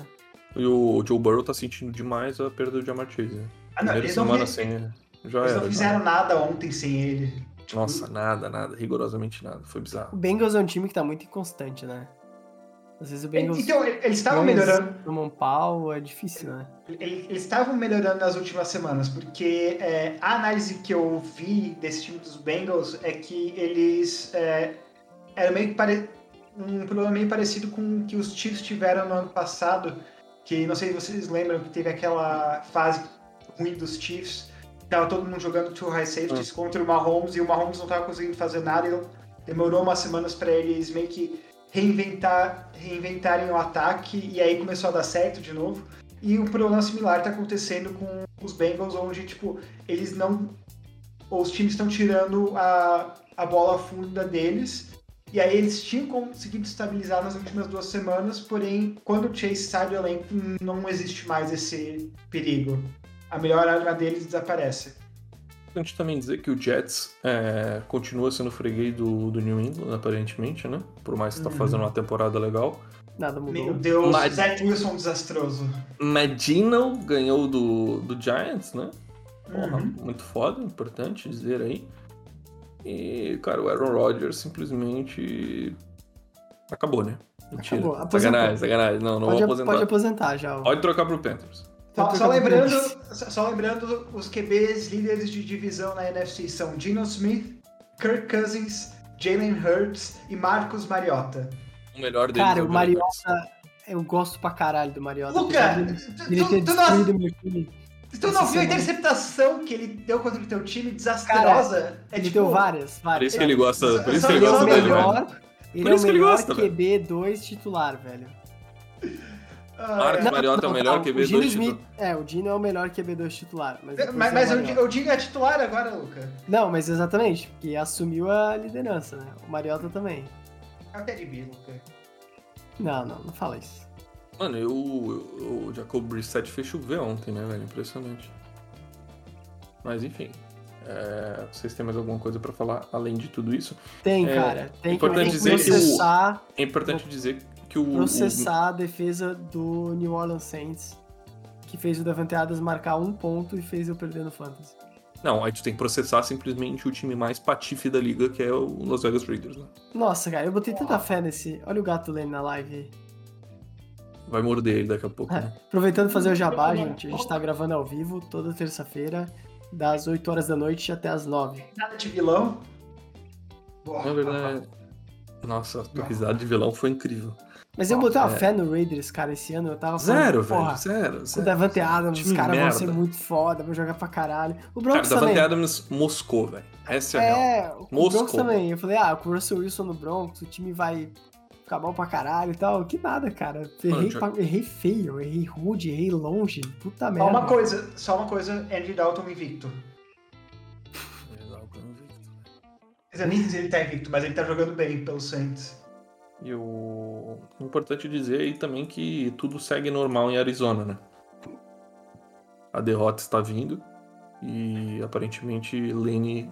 Speaker 1: E o Joe Burrow tá sentindo demais a perda do Jamar Chase. né?
Speaker 2: Ah, não,
Speaker 1: Primeira
Speaker 2: não,
Speaker 1: semana
Speaker 2: fi-
Speaker 1: sem ele. Já
Speaker 2: eles
Speaker 1: era.
Speaker 2: não
Speaker 1: já.
Speaker 2: fizeram nada ontem sem ele. Tipo,
Speaker 1: Nossa, nada, nada. Rigorosamente nada. Foi
Speaker 3: O
Speaker 1: bizarro.
Speaker 3: Bengals é um time que tá muito inconstante, né? Às vezes o Bengals
Speaker 2: Então, eles estavam melhorando.
Speaker 3: toma um pau, é difícil, né?
Speaker 2: Eles eles estavam melhorando nas últimas semanas, porque é, a análise que eu vi desse time dos Bengals é que eles é, era meio que pare... um problema meio parecido com o que os Chiefs tiveram no ano passado, que não sei se vocês lembram que teve aquela fase ruim dos Chiefs, tava todo mundo jogando two high safeties contra o Mahomes e o Mahomes não tava conseguindo fazer nada e demorou umas semanas para eles meio que reinventar, reinventarem o ataque e aí começou a dar certo de novo. E um problema similar está acontecendo com os Bengals, onde, tipo, eles não. Os times estão tirando a, a bola funda deles. E aí eles tinham conseguido estabilizar nas últimas duas semanas, porém, quando o Chase sai do elenco, não existe mais esse perigo. A melhor arma deles desaparece.
Speaker 1: Importante também dizer que o Jets é, continua sendo freguês do, do New England, aparentemente, né? Por mais que tá
Speaker 2: Uhum.
Speaker 1: fazendo uma temporada legal.
Speaker 3: Nada mudou.
Speaker 2: Meu Deus,
Speaker 1: Mas-
Speaker 2: Zach Wilson desastroso.
Speaker 1: Medino ganhou do, do Giants, né? Porra,
Speaker 2: Uhum.
Speaker 1: muito foda, importante dizer aí. E, cara, o Aaron Rodgers simplesmente acabou, né? Mentira.
Speaker 3: Acabou, aposentou.
Speaker 1: sacanagem, sacanagem. Não, não
Speaker 3: pode,
Speaker 1: vou aposentar.
Speaker 3: pode aposentar já.
Speaker 1: Pode trocar pro Panthers.
Speaker 2: Só, só lembrando, só só lembrando, os QBs líderes de divisão na NFC são Geno Smith, Kirk Cousins, Jalen Hurts e Marcos Mariota.
Speaker 1: O melhor deles
Speaker 3: Cara,
Speaker 1: é
Speaker 3: o Mariota, eu gosto pra caralho do Mariota.
Speaker 2: Luca,
Speaker 3: dele ter
Speaker 2: tu, tu não,
Speaker 3: destruído meu time.
Speaker 2: tu não viu a interceptação que ele deu contra o teu time desastrosa? é
Speaker 3: Ele
Speaker 2: tipo,
Speaker 3: deu várias,
Speaker 1: Por
Speaker 3: várias.
Speaker 1: isso que ele gosta, por isso que ele
Speaker 3: Ele é
Speaker 1: gosta dele, velho.
Speaker 3: ele
Speaker 1: Por
Speaker 3: é o
Speaker 1: isso que ele
Speaker 3: melhor
Speaker 1: gosta, velho.
Speaker 3: QB2 titular, velho.
Speaker 2: Ah,
Speaker 1: Marcos
Speaker 2: é.
Speaker 1: Mariota é o melhor QB2
Speaker 3: o Gino
Speaker 1: titular.
Speaker 3: Smith, É, o Dino é o melhor QB2 titular. Mas, depois
Speaker 2: Mas,
Speaker 3: tem o
Speaker 2: mas eu,
Speaker 3: Mariota.
Speaker 2: eu digo é titular agora, Luca.
Speaker 3: Não, mas exatamente, porque assumiu a liderança, né? O Mariota também.
Speaker 2: É o Teddy B, Luca.
Speaker 3: Não, não, não fala isso.
Speaker 1: Mano, eu, eu- o Jacob Brissett fez chover ontem, né, velho? Impressionante. Mas enfim. é, vocês têm mais alguma coisa pra falar além de tudo isso?
Speaker 3: Tem,
Speaker 1: É,
Speaker 3: cara. Tem que,
Speaker 1: importante
Speaker 3: que
Speaker 1: dizer que o-
Speaker 3: processar,
Speaker 1: É importante dizer que o.
Speaker 3: processar a defesa do New Orleans Saints, que fez o Davante Adams marcar um ponto e fez eu perder no Fantasy.
Speaker 1: Não, aí tu tem que processar simplesmente o time mais patife da liga, que é o Las Vegas Raiders, né?
Speaker 3: Nossa, cara, eu botei tanta fé nesse. Olha o gato lendo na live.
Speaker 1: Vai morder ele daqui a pouco. Né?
Speaker 3: Aproveitando fazer o jabá, gente, a gente tá gravando ao vivo toda terça-feira, das 8 horas da noite até as 9.
Speaker 2: Nada de vilão.
Speaker 1: Na verdade. Nossa, a risada de vilão foi incrível.
Speaker 3: Mas eu botei uma é. fé no Raiders, cara, esse ano. Eu tava
Speaker 1: falando, zero, velho, zero, zero.
Speaker 3: O Davante Adams, os caras vão ser muito foda, vão jogar pra caralho. O Broncos
Speaker 1: cara,
Speaker 3: também.
Speaker 1: Davante Adams moscou, velho. Essa é a
Speaker 3: é, real. O moscou. Broncos também. Eu falei, ah, com o Russell Wilson no Broncos, o time vai ficar bom pra caralho e tal. Que nada, cara. Errei, Mano, pra... errei feio, errei rude, errei longe. Puta merda.
Speaker 2: Só uma coisa, só uma coisa, Andy Dalton invicto. Quer dizer, nem sei se ele tá invicto, mas ele tá jogando bem pelo Saints.
Speaker 1: E o importante dizer aí também que tudo segue normal em Arizona, né? A derrota está vindo e aparentemente Lane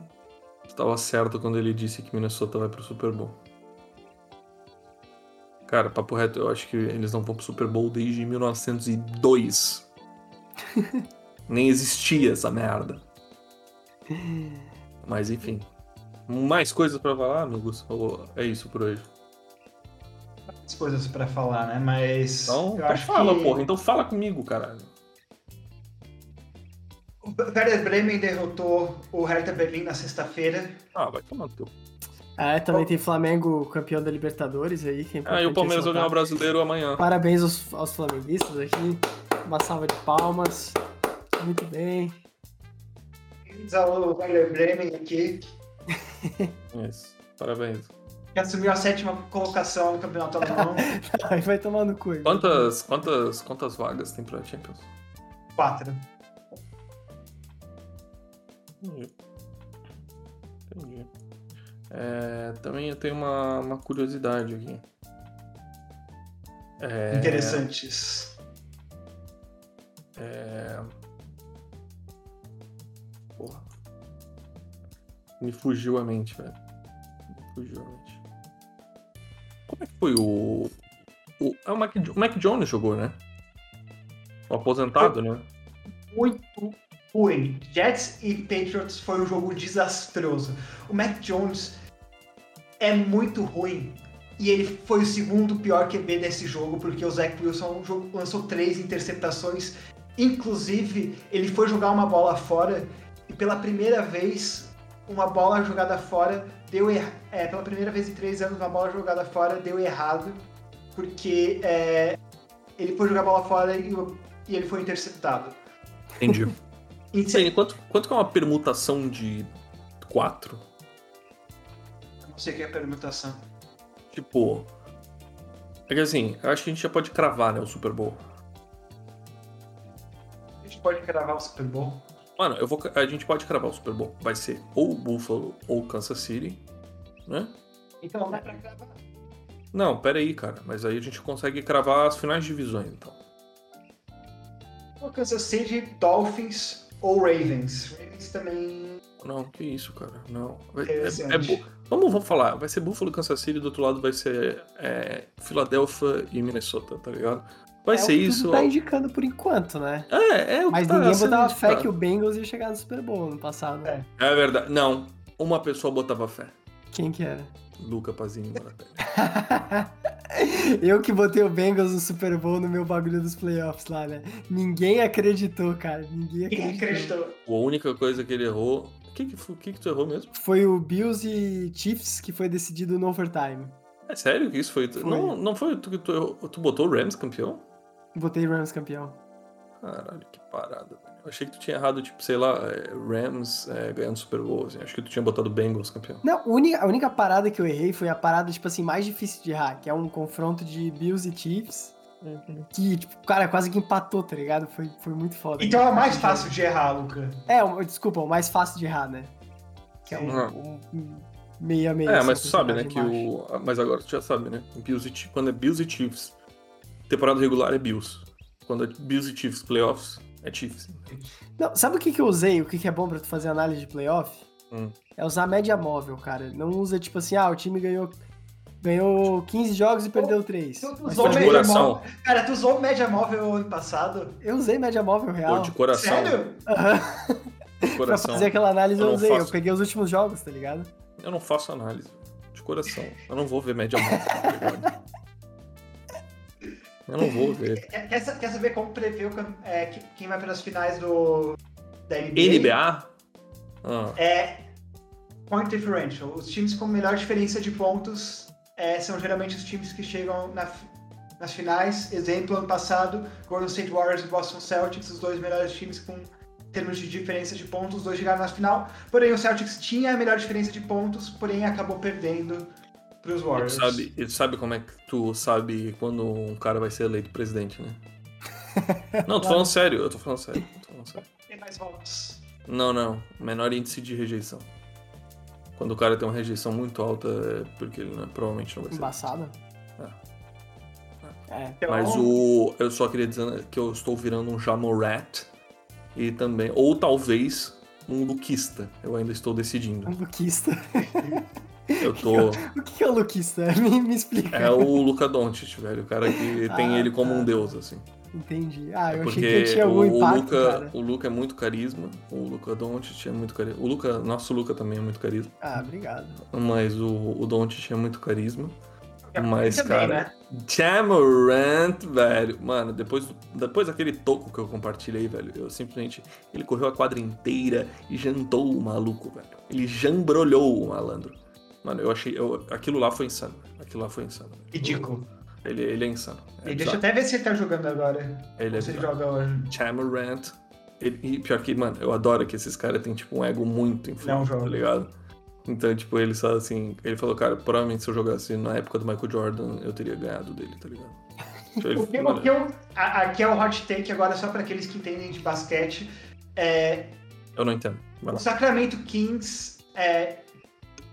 Speaker 1: estava certo quando ele disse que Minnesota vai pro Super Bowl. Cara, papo reto, eu acho que eles não vão pro Super Bowl desde 1902. Nem existia essa merda. Mas enfim. Mais coisas para falar, amigos? Ou é isso por hoje?
Speaker 2: Coisas para falar, né? Mas.
Speaker 1: Então, eu então acho fala, que... porra. Então fala comigo, caralho.
Speaker 2: O Werder Bremen derrotou o Hertha Berlim na sexta-feira.
Speaker 1: Ah, vai tomar no teu.
Speaker 3: É, também tem Flamengo campeão da Libertadores aí. Que é
Speaker 1: ah, e o Palmeiras vai ganhar o brasileiro amanhã.
Speaker 3: Parabéns aos, aos flamenguistas aqui. Uma salva de palmas. Muito bem.
Speaker 2: Alô, Werder Bremen aqui.
Speaker 1: Isso, parabéns.
Speaker 2: Que assumiu a sétima colocação no campeonato alemão.
Speaker 3: Aí vai tomar no cu.
Speaker 1: Quantas, quantas, quantas vagas tem pra Champions?
Speaker 2: Quatro.
Speaker 1: Entendi. Entendi. É, também eu tenho uma, uma curiosidade aqui.
Speaker 2: É, Interessantes.
Speaker 1: É... Porra. Me fugiu a mente, velho. Me fugiu a mente. Como é que foi o. o... É o Mac, o Mac Jones jogou, né? O aposentado, né?
Speaker 2: Muito ruim. Jets e Patriots foi um jogo desastroso. O Mac Jones é muito ruim. E ele foi o segundo pior QB desse jogo, porque o Zach Wilson lançou três interceptações. Inclusive, ele foi jogar uma bola fora e pela primeira vez, uma bola jogada fora deu er... é, pela primeira vez em três anos, uma bola jogada fora deu errado, porque é, ele foi jogar a bola fora e, e ele foi interceptado.
Speaker 1: Entendi. Sim, quanto, quanto que é uma permutação de 4?
Speaker 2: Não sei o que é permutação.
Speaker 1: Tipo. É que assim, eu acho que a gente já pode cravar, né, o Super Bowl.
Speaker 2: A gente pode cravar o Super Bowl?
Speaker 1: Mano, eu vou, a gente pode cravar o Super Bowl. Vai ser ou Buffalo ou Kansas City, né?
Speaker 2: Então não dá pra cravar.
Speaker 1: Não, pera aí, cara. Mas aí a gente consegue cravar as finais de divisões, então.
Speaker 2: Ou Kansas City, Dolphins ou Ravens. Ravens também.
Speaker 1: Não, que isso, cara. Não. É, é, vamos, vamos falar. Vai ser Buffalo, Kansas City, do outro lado vai ser é, Philadelphia e Minnesota, tá ligado? Vai
Speaker 3: é
Speaker 1: ser isso.
Speaker 3: tá indicando por enquanto, né?
Speaker 1: É, é o
Speaker 3: Mas
Speaker 1: tá
Speaker 3: ninguém botava fé que o Bengals ia chegar no Super Bowl no passado.
Speaker 1: É. é verdade. Não, uma pessoa botava fé.
Speaker 3: Quem que era?
Speaker 1: Luca Pazinho
Speaker 3: Eu que botei o Bengals no Super Bowl no meu bagulho dos playoffs lá, né? Ninguém acreditou, cara. Ninguém acreditou. Ninguém acreditou.
Speaker 1: A única coisa que ele errou. O que, que, que, que tu errou mesmo?
Speaker 3: Foi o Bills e Chiefs que foi decidido no overtime.
Speaker 1: É sério que isso foi? foi. Não, não foi tu que tu, tu botou o Rams campeão?
Speaker 3: Botei Rams campeão.
Speaker 1: Caralho, que parada, velho. Eu achei que tu tinha errado, tipo, sei lá, é, Rams é, ganhando Super Bowl, assim. Acho que tu tinha botado Bengals campeão.
Speaker 3: Não, a única, a única parada que eu errei foi a parada, tipo assim, mais difícil de errar, que é um confronto de Bills e Chiefs. Uhum. Que, tipo, cara, quase que empatou, tá ligado? Foi, foi muito foda.
Speaker 2: Então é o mais fácil de errar, Luca.
Speaker 3: É, o, desculpa, o mais fácil de errar, né? Que é um, um, um meia meia.
Speaker 1: É, mas tu sabe, né, que o... Mas agora tu já sabe, né? Bills e, quando é Bills e Chiefs, temporada regular é Bills. Quando é Bills e Chiefs, playoffs, é Chiefs.
Speaker 3: Não, sabe o que, que eu usei? O que, que é bom pra tu fazer análise de playoff? Hum. É usar a média móvel, cara. Não usa tipo assim, ah, o time ganhou ganhou 15 jogos e perdeu 3.
Speaker 2: Tu, tu usou média móvel. Cara, tu usou média móvel ano passado?
Speaker 3: Eu usei média móvel real. Pô,
Speaker 1: de coração.
Speaker 2: Sério?
Speaker 3: Uhum.
Speaker 1: coração.
Speaker 3: pra fazer aquela análise
Speaker 1: eu
Speaker 3: eu usei. Eu
Speaker 1: faço.
Speaker 3: peguei os últimos jogos, tá ligado?
Speaker 1: Eu não faço análise. De coração. Eu não vou ver média móvel. Eu não vou ver.
Speaker 2: Quer, quer quer saber como prever é, que- quem vai para as finais do da NBA?
Speaker 1: NBA? Ah,
Speaker 2: É point differential. Os times com melhor diferença de pontos é, são geralmente os times que chegam na nas finais. Exemplo, ano passado, Golden State Warriors e Boston Celtics, os dois melhores times com termos de diferença de pontos, os dois chegaram na final. Porém, o Celtics tinha a melhor diferença de pontos, porém acabou perdendo para os
Speaker 1: e
Speaker 2: Warriors.
Speaker 1: tu sabe, e tu sabe como é que tu sabe quando um cara vai ser eleito presidente, né? Não, tô falando sério, eu tô falando sério. tô falando sério.
Speaker 2: Tem mais votos.
Speaker 1: Não, não. Menor índice de rejeição. Quando o cara tem uma rejeição muito alta, é porque ele não- provavelmente não vai ser.
Speaker 3: Embaçada. É.
Speaker 2: Então,
Speaker 1: Mas o. Eu só queria dizer que eu estou virando um Jamorat. E também. Ou talvez um Luquista. Eu ainda estou decidindo.
Speaker 3: Um luquista.
Speaker 1: Eu tô.
Speaker 3: O que é o luquista? Me, me explica.
Speaker 1: É o Luca Doncic, velho. O cara que tem
Speaker 3: Ah,
Speaker 1: ele como
Speaker 3: tá.
Speaker 1: um deus, assim.
Speaker 3: Entendi. Ah, eu achei
Speaker 1: Porque
Speaker 3: que ele tinha algum
Speaker 1: o
Speaker 3: impacto,
Speaker 1: Luca,
Speaker 3: cara.
Speaker 1: o Luca é muito carisma. O Luca Doncic é muito carisma. O Luca, nosso Luca também é muito carisma.
Speaker 3: Ah, obrigado.
Speaker 1: Mas o, o Doncic é muito carisma. Mas,
Speaker 2: também,
Speaker 1: cara,
Speaker 2: né?
Speaker 1: Jamorant, velho. Mano, depois, depois daquele toco que eu compartilhei, velho, eu simplesmente. Ele correu a quadra inteira e jantou o maluco, velho. Ele jambrolhou o malandro. Mano, eu achei. eu- aquilo lá foi insano. Aquilo lá foi insano.
Speaker 2: Ridículo.
Speaker 1: Ele, ele é insano. É
Speaker 2: deixa eu até ver se ele tá jogando agora.
Speaker 1: Ele é
Speaker 2: se ele joga hoje.
Speaker 1: Jamorant. Ele- E pior que, mano, eu adoro que esses caras têm, tipo, um ego muito
Speaker 2: joga.
Speaker 1: tá ligado? Então, tipo, ele só assim. Ele falou, cara, provavelmente se eu jogasse na época do Michael Jordan, eu teria ganhado dele, tá ligado? Então, ele-
Speaker 2: O que,
Speaker 1: mano,
Speaker 2: que eu, a- aqui é o hot take agora, só para aqueles que entendem de basquete. É,
Speaker 1: eu não entendo.
Speaker 2: O. Sacramento Kings, é,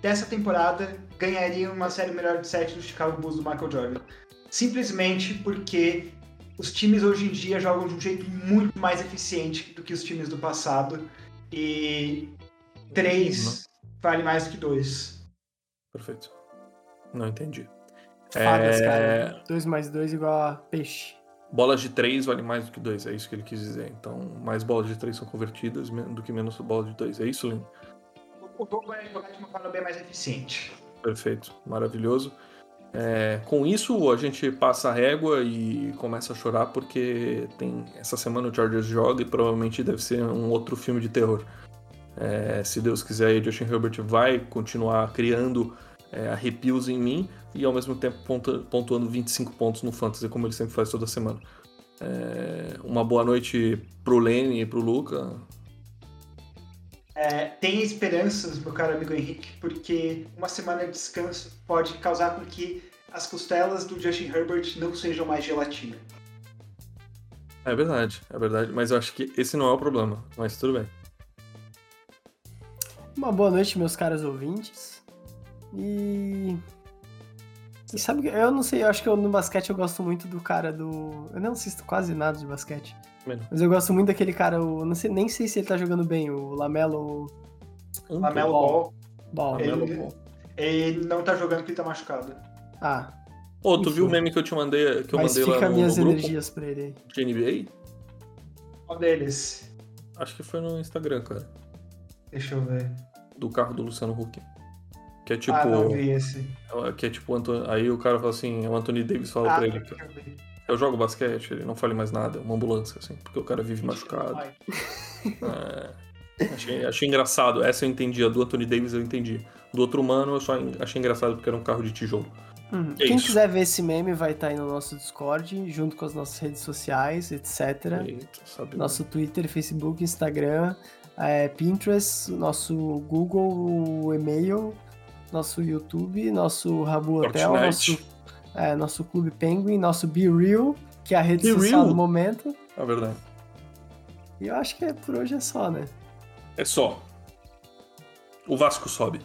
Speaker 2: dessa temporada, ganharia uma série melhor de 7 do Chicago Bulls do Michael Jordan. Simplesmente porque os times hoje em dia jogam de um jeito muito mais eficiente do que os times do passado. E 3 vale mais do que 2.
Speaker 1: Perfeito. Não entendi.
Speaker 3: Fadas,
Speaker 1: É,
Speaker 3: cara. 2 mais 2 igual a peixe.
Speaker 1: Bolas de três vale mais do que dois, é isso que ele quis dizer. Então, mais bolas de três são convertidas do que menos bolas de dois. É isso, Lin?
Speaker 2: O jogo vai jogar de uma forma bem mais eficiente.
Speaker 1: Perfeito, maravilhoso. É, com isso, a gente passa a régua e começa a chorar porque tem essa semana o Chargers joga e provavelmente deve ser um outro filme de terror. É, se Deus quiser, o Justin Herbert vai continuar criando é, arrepios em mim e ao mesmo tempo pontua- pontuando 25 pontos no Fantasy, como ele sempre faz toda semana. É, uma boa noite pro Lenny e pro Luca.
Speaker 2: É, tem esperanças, meu caro amigo Henrique, porque uma semana de descanso pode causar com que as costelas do Justin Herbert não sejam mais gelatina.
Speaker 1: É verdade, é verdade, mas eu acho que esse não é o problema, mas tudo bem.
Speaker 3: Uma boa noite, meus caros ouvintes. E. E sabe que eu não sei, eu acho que eu, no basquete eu gosto muito do cara do. Eu não assisto quase nada de basquete.
Speaker 1: Menos.
Speaker 3: Mas eu gosto muito daquele cara, o. Não sei, nem sei se ele tá jogando bem, o Lamelo
Speaker 2: Lamelo
Speaker 3: Ball.
Speaker 2: Ball,
Speaker 3: Ball.
Speaker 2: Ele-
Speaker 1: Lamelo Ball.
Speaker 2: ele não tá jogando porque ele tá machucado.
Speaker 3: Ah,
Speaker 1: Ô, tu
Speaker 3: Enfim.
Speaker 1: viu o meme que eu te mandei, que eu
Speaker 3: mas
Speaker 1: mandei lá no,
Speaker 3: minhas
Speaker 1: no grupo
Speaker 3: energias pra ele aí.
Speaker 1: de NBA?
Speaker 2: Qual deles?
Speaker 1: Acho que foi no Instagram, cara.
Speaker 2: Deixa eu ver.
Speaker 1: Do carro do Luciano Huck. Que é tipo.
Speaker 2: ah, não vi esse.
Speaker 1: que é tipo. Aí o cara fala assim, o Anthony Davis fala
Speaker 2: Ah,
Speaker 1: pra ele que
Speaker 2: deixa eu ver.
Speaker 1: Eu jogo basquete, ele não fale mais nada, é uma ambulância, assim, porque o cara vive machucado. É, achei, achei engraçado. Essa eu entendi, a do Anthony Davis eu entendi. Do outro humano eu só achei engraçado porque era um carro de tijolo.
Speaker 3: Uhum.
Speaker 1: É
Speaker 3: Quem
Speaker 1: isso.
Speaker 3: quiser ver esse meme vai estar aí no nosso Discord, junto com as nossas redes sociais, etc.
Speaker 1: Eita, sabe?
Speaker 3: Nosso Twitter, Facebook, Instagram, é, Pinterest, nosso Google, o e-mail, nosso YouTube, nosso Rabu Hotel,
Speaker 1: Fortnite.
Speaker 3: nosso, é, nosso Clube Penguin, nosso Be Real, que é a rede
Speaker 1: Be
Speaker 3: social
Speaker 1: Real?
Speaker 3: do momento.
Speaker 1: É verdade.
Speaker 3: E eu acho que é, por hoje é só, né?
Speaker 1: É só. O Vasco sobe.